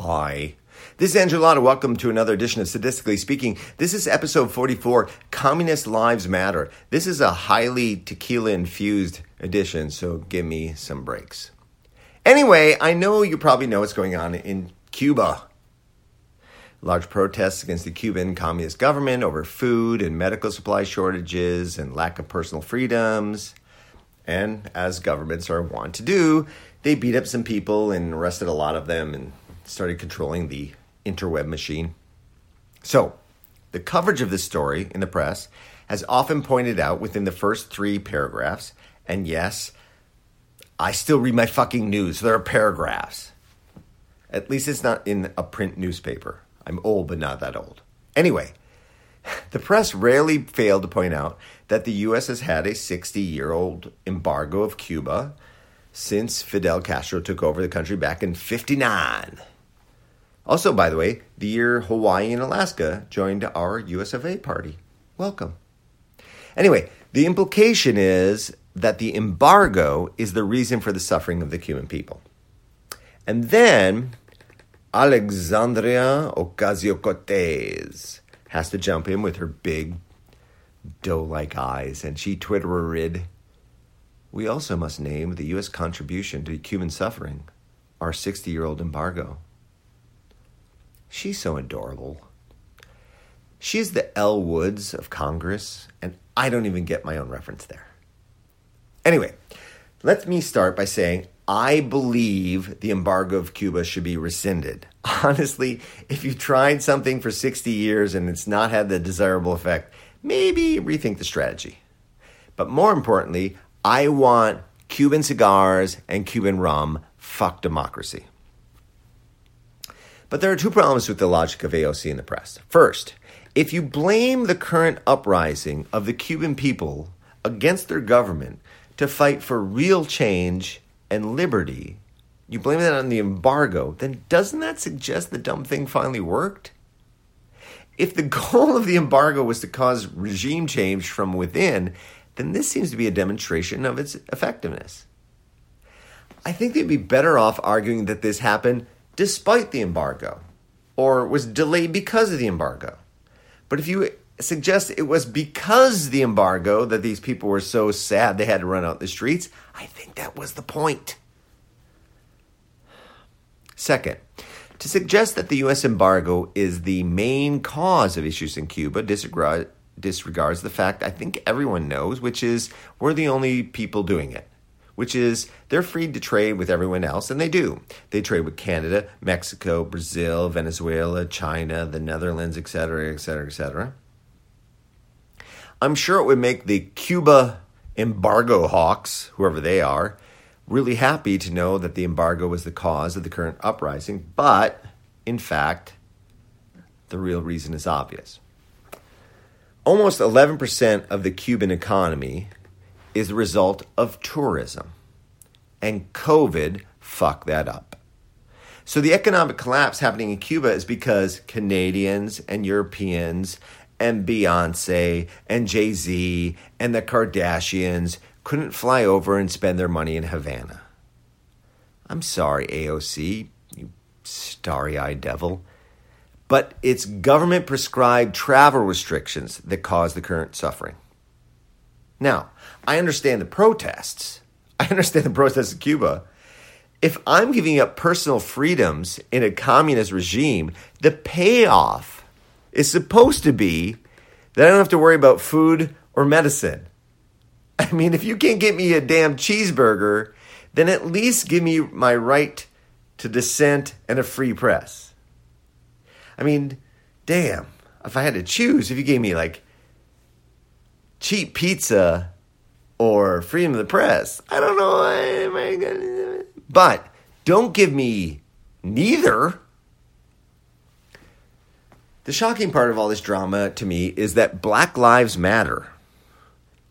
Hi. This is Andrew Lotta. Welcome to another edition of Statistically Speaking. This is episode 44 Communist Lives Matter. This is a highly tequila infused edition, so give me some breaks. Anyway, I know you probably know what's going on in Cuba. Large protests against the Cuban Communist government over food and medical supply shortages and lack of personal freedoms. And as governments are wont to do, they beat up some people and arrested a lot of them and started controlling the interweb machine. So, the coverage of this story in the press has often pointed out within the first three paragraphs, and yes, I still read my fucking news, there are paragraphs. At least it's not in a print newspaper. I'm old, but not that old. Anyway, the press rarely failed to point out that the U.S. has had a 60 year old embargo of Cuba since Fidel Castro took over the country back in 59. Also, by the way, the year Hawaii and Alaska joined our US of A party. Welcome. Anyway, the implication is that the embargo is the reason for the suffering of the Cuban people. And then Alexandria Ocasio Cortez has to jump in with her big doe like eyes, and she twittered, We also must name the U.S. contribution to Cuban suffering, our 60 year old embargo. She's so adorable. She's the Elle Woods of Congress, and I don't even get my own reference there. Anyway, let me start by saying I believe the embargo of Cuba should be rescinded. Honestly, if you've tried something for 60 years and it's not had the desirable effect, maybe rethink the strategy. But more importantly, I want Cuban cigars and Cuban rum. Fuck democracy. But there are two problems with the logic of AOC in the press. First, if you blame the current uprising of the Cuban people against their government to fight for real change and liberty, you blame that on the embargo, then doesn't that suggest the dumb thing finally worked? If the goal of the embargo was to cause regime change from within, then this seems to be a demonstration of its effectiveness. I think they'd be better off arguing that this happened despite the embargo or was delayed because of the embargo. But if you suggest it was because the embargo that these people were so sad they had to run out the streets, I think that was the point. Second, to suggest that the U.S. embargo is the main cause of issues in Cuba disregards the fact I think everyone knows, which is we're the only people doing it which is they're free to trade with everyone else, and they do. They trade with Canada, Mexico, Brazil, Venezuela, China, the Netherlands, etc., etc., etc. I'm sure it would make the Cuba embargo hawks, whoever they are, really happy to know that the embargo was the cause of the current uprising, but in fact, the real reason is obvious. Almost 11% of the Cuban economy is the result of tourism. And COVID fucked that up. So the economic collapse happening in Cuba is because Canadians and Europeans and Beyonce and Jay Z and the Kardashians couldn't fly over and spend their money in Havana. I'm sorry, AOC, you starry eyed devil, but it's government prescribed travel restrictions that cause the current suffering. Now, I understand the protests. I understand the protests in Cuba. If I'm giving up personal freedoms in a communist regime, the payoff is supposed to be that I don't have to worry about food or medicine. I mean, if you can't get me a damn cheeseburger, then at least give me my right to dissent and a free press. I mean, damn, if I had to choose, if you gave me like cheap pizza or freedom of the press. I don't know. But don't give me neither. The shocking part of all this drama to me is that Black Lives Matter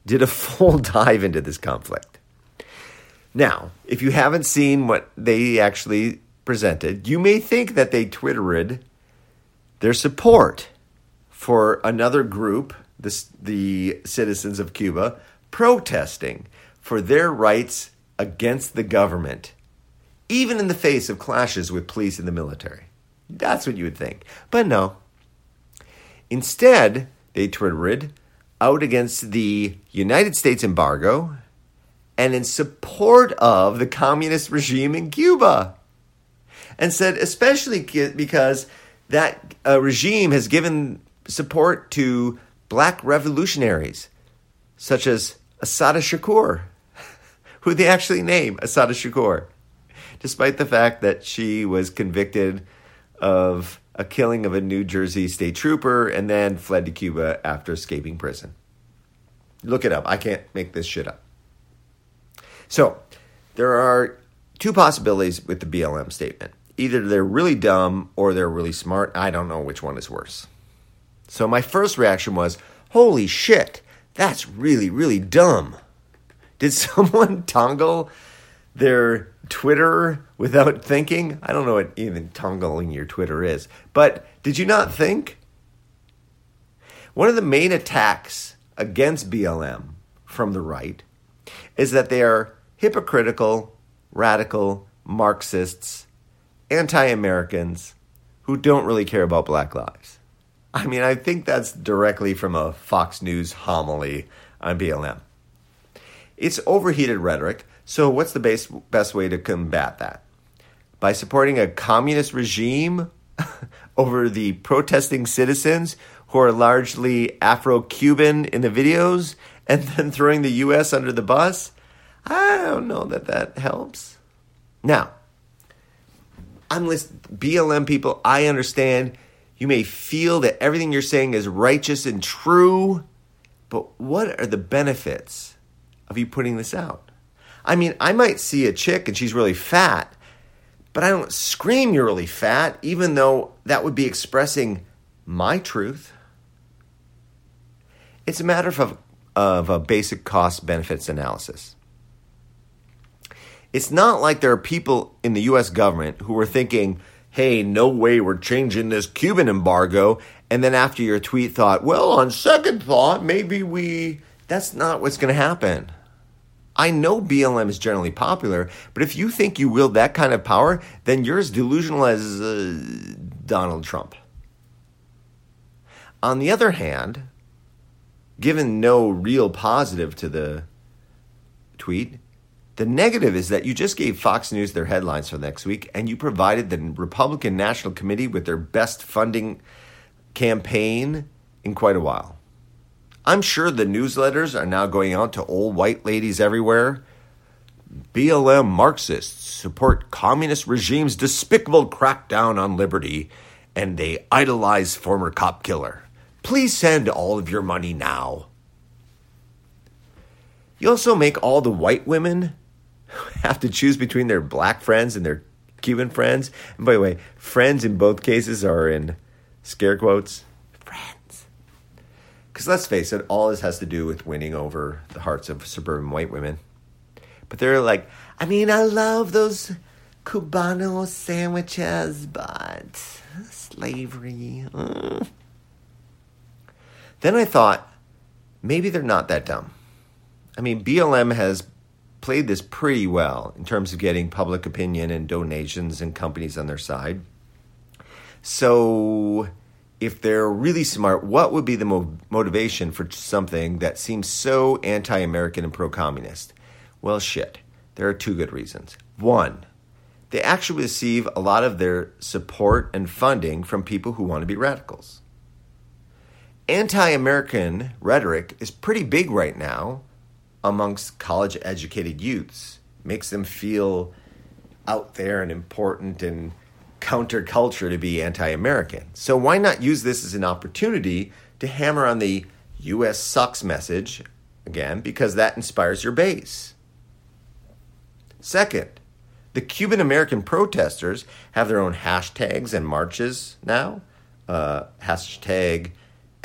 did a full dive into this conflict. Now, if you haven't seen what they actually presented, you may think that they twittered their support for another group the, the citizens of Cuba protesting for their rights against the government, even in the face of clashes with police and the military. That's what you would think. But no. Instead, they twittered out against the United States embargo and in support of the communist regime in Cuba. And said, especially because that uh, regime has given support to black revolutionaries such as Assata Shakur, who they actually name Assata Shakur, despite the fact that she was convicted of a killing of a New Jersey state trooper and then fled to Cuba after escaping prison. Look it up. I can't make this shit up. So, there are two possibilities with the BLM statement. Either they're really dumb or they're really smart. I don't know which one is worse. So, my first reaction was, holy shit, that's really, really dumb. Did someone toggle their Twitter without thinking? I don't know what even toggling your Twitter is, but did you not think? One of the main attacks against BLM from the right is that they are hypocritical, radical, Marxists, anti Americans who don't really care about black lives. I mean, I think that's directly from a Fox News homily on BLM. It's overheated rhetoric, so what's the base, best way to combat that? By supporting a communist regime over the protesting citizens who are largely Afro Cuban in the videos and then throwing the US under the bus? I don't know that that helps. Now, I'm listening, BLM people, I understand you may feel that everything you're saying is righteous and true, but what are the benefits of you putting this out? I mean, I might see a chick and she's really fat, but I don't scream you're really fat, even though that would be expressing my truth. It's a matter of, of a basic cost benefits analysis. It's not like there are people in the US government who are thinking, hey, no way we're changing this Cuban embargo. And then after your tweet thought, well, on second thought, maybe we. That's not what's going to happen. I know BLM is generally popular, but if you think you wield that kind of power, then you're as delusional as uh, Donald Trump. On the other hand, given no real positive to the tweet, the negative is that you just gave Fox News their headlines for next week and you provided the Republican National Committee with their best funding campaign in quite a while. I'm sure the newsletters are now going out to old white ladies everywhere. BLM Marxists support communist regime's despicable crackdown on liberty and they idolize former cop killer. Please send all of your money now. You also make all the white women have to choose between their black friends and their Cuban friends. And by the way, friends in both cases are in scare quotes. Friends. Because let's face it, all this has to do with winning over the hearts of suburban white women. But they're like, I mean, I love those Cubano sandwiches, but slavery. Mm. Then I thought, maybe they're not that dumb. I mean, BLM has played this pretty well in terms of getting public opinion and donations and companies on their side. So if they're really smart, what would be the mo- motivation for something that seems so anti American and pro communist? Well, shit. There are two good reasons. One, they actually receive a lot of their support and funding from people who want to be radicals. Anti American rhetoric is pretty big right now amongst college educated youths. Makes them feel out there and important and counterculture to be anti American. So why not use this as an opportunity to hammer on the US sucks message again, because that inspires your base. Second, the Cuban American protesters have their own hashtags and marches now. Uh, hashtag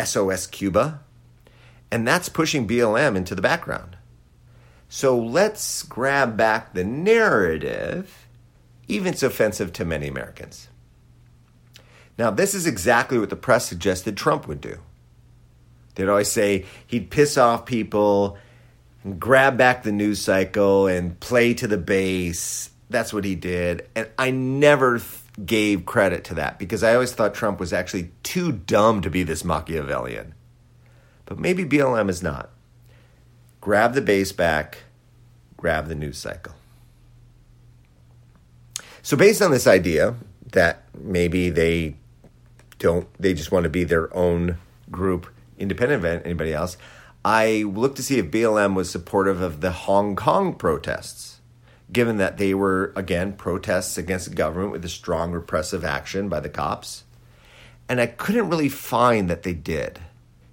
SOS Cuba. And that's pushing BLM into the background. So let's grab back the narrative even it's offensive to many Americans. Now, this is exactly what the press suggested Trump would do. They'd always say he'd piss off people, and grab back the news cycle, and play to the base. That's what he did. And I never th- gave credit to that because I always thought Trump was actually too dumb to be this Machiavellian. But maybe BLM is not. Grab the base back, grab the news cycle. So, based on this idea that maybe they don't, they just want to be their own group, independent of anybody else, I looked to see if BLM was supportive of the Hong Kong protests, given that they were, again, protests against the government with a strong repressive action by the cops. And I couldn't really find that they did.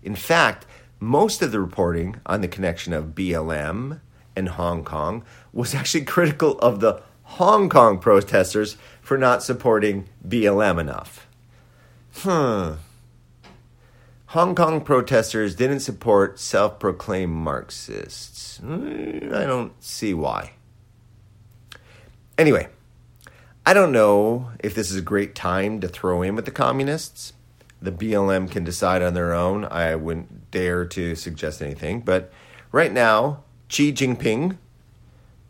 In fact, most of the reporting on the connection of BLM and Hong Kong was actually critical of the Hong Kong protesters for not supporting BLM enough. Hmm. Hong Kong protesters didn't support self proclaimed Marxists. Hmm, I don't see why. Anyway, I don't know if this is a great time to throw in with the communists. The BLM can decide on their own. I wouldn't dare to suggest anything. But right now, Xi Jinping,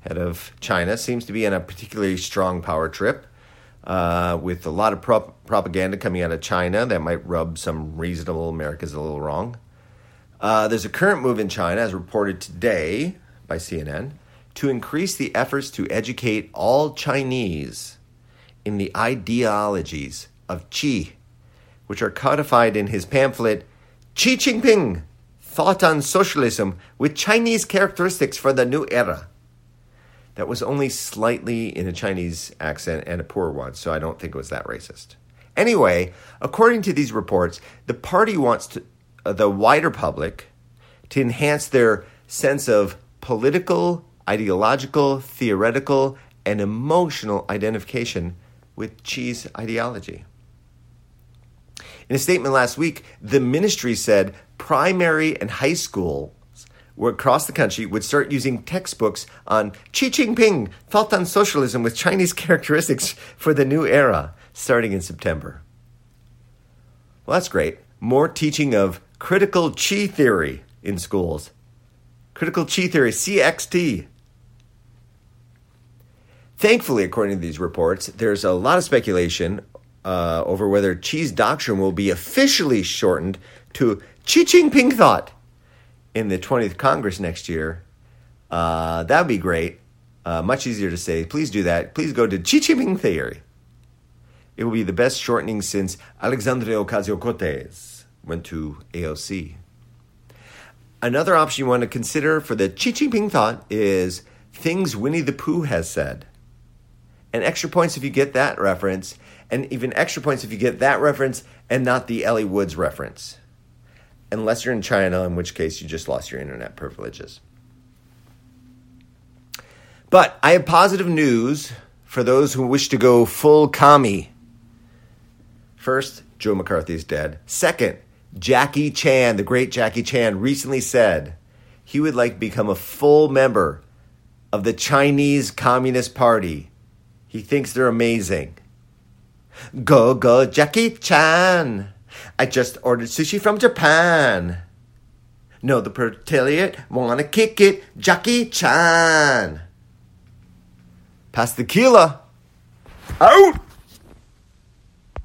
head of China, seems to be in a particularly strong power trip uh, with a lot of pro- propaganda coming out of China that might rub some reasonable Americans a little wrong. Uh, there's a current move in China, as reported today by CNN, to increase the efforts to educate all Chinese in the ideologies of Xi, which are codified in his pamphlet, Xi Jinping Thought on Socialism with Chinese Characteristics for the New Era that was only slightly in a Chinese accent and a poor one, so I don't think it was that racist. Anyway, according to these reports, the party wants to, uh, the wider public to enhance their sense of political, ideological, theoretical, and emotional identification with Xi's ideology. In a statement last week, the ministry said primary and high school across the country would start using textbooks on Xi Jinping, thought on socialism with Chinese characteristics for the new era, starting in September. Well, that's great. More teaching of critical Xi theory in schools. Critical Xi theory, CXT. Thankfully, according to these reports, there's a lot of speculation uh, over whether Xi's doctrine will be officially shortened to Xi Jinping thought in the 20th Congress next year, uh, that would be great. Uh, much easier to say. Please do that. Please go to Xi Jinping theory. It will be the best shortening since Alexandria Ocasio Cortez went to AOC. Another option you want to consider for the Xi Jinping thought is things Winnie the Pooh has said. And extra points if you get that reference, and even extra points if you get that reference and not the Ellie Woods reference unless you're in China, in which case you just lost your internet privileges. But I have positive news for those who wish to go full commie. First, Joe McCarthy is dead. Second, Jackie Chan, the great Jackie Chan, recently said he would like to become a full member of the Chinese Communist Party. He thinks they're amazing. Go, go, Jackie Chan! I just ordered sushi from Japan. No, the Pertiliate wanna kick it, Jackie Chan. Pass the Keela. Out!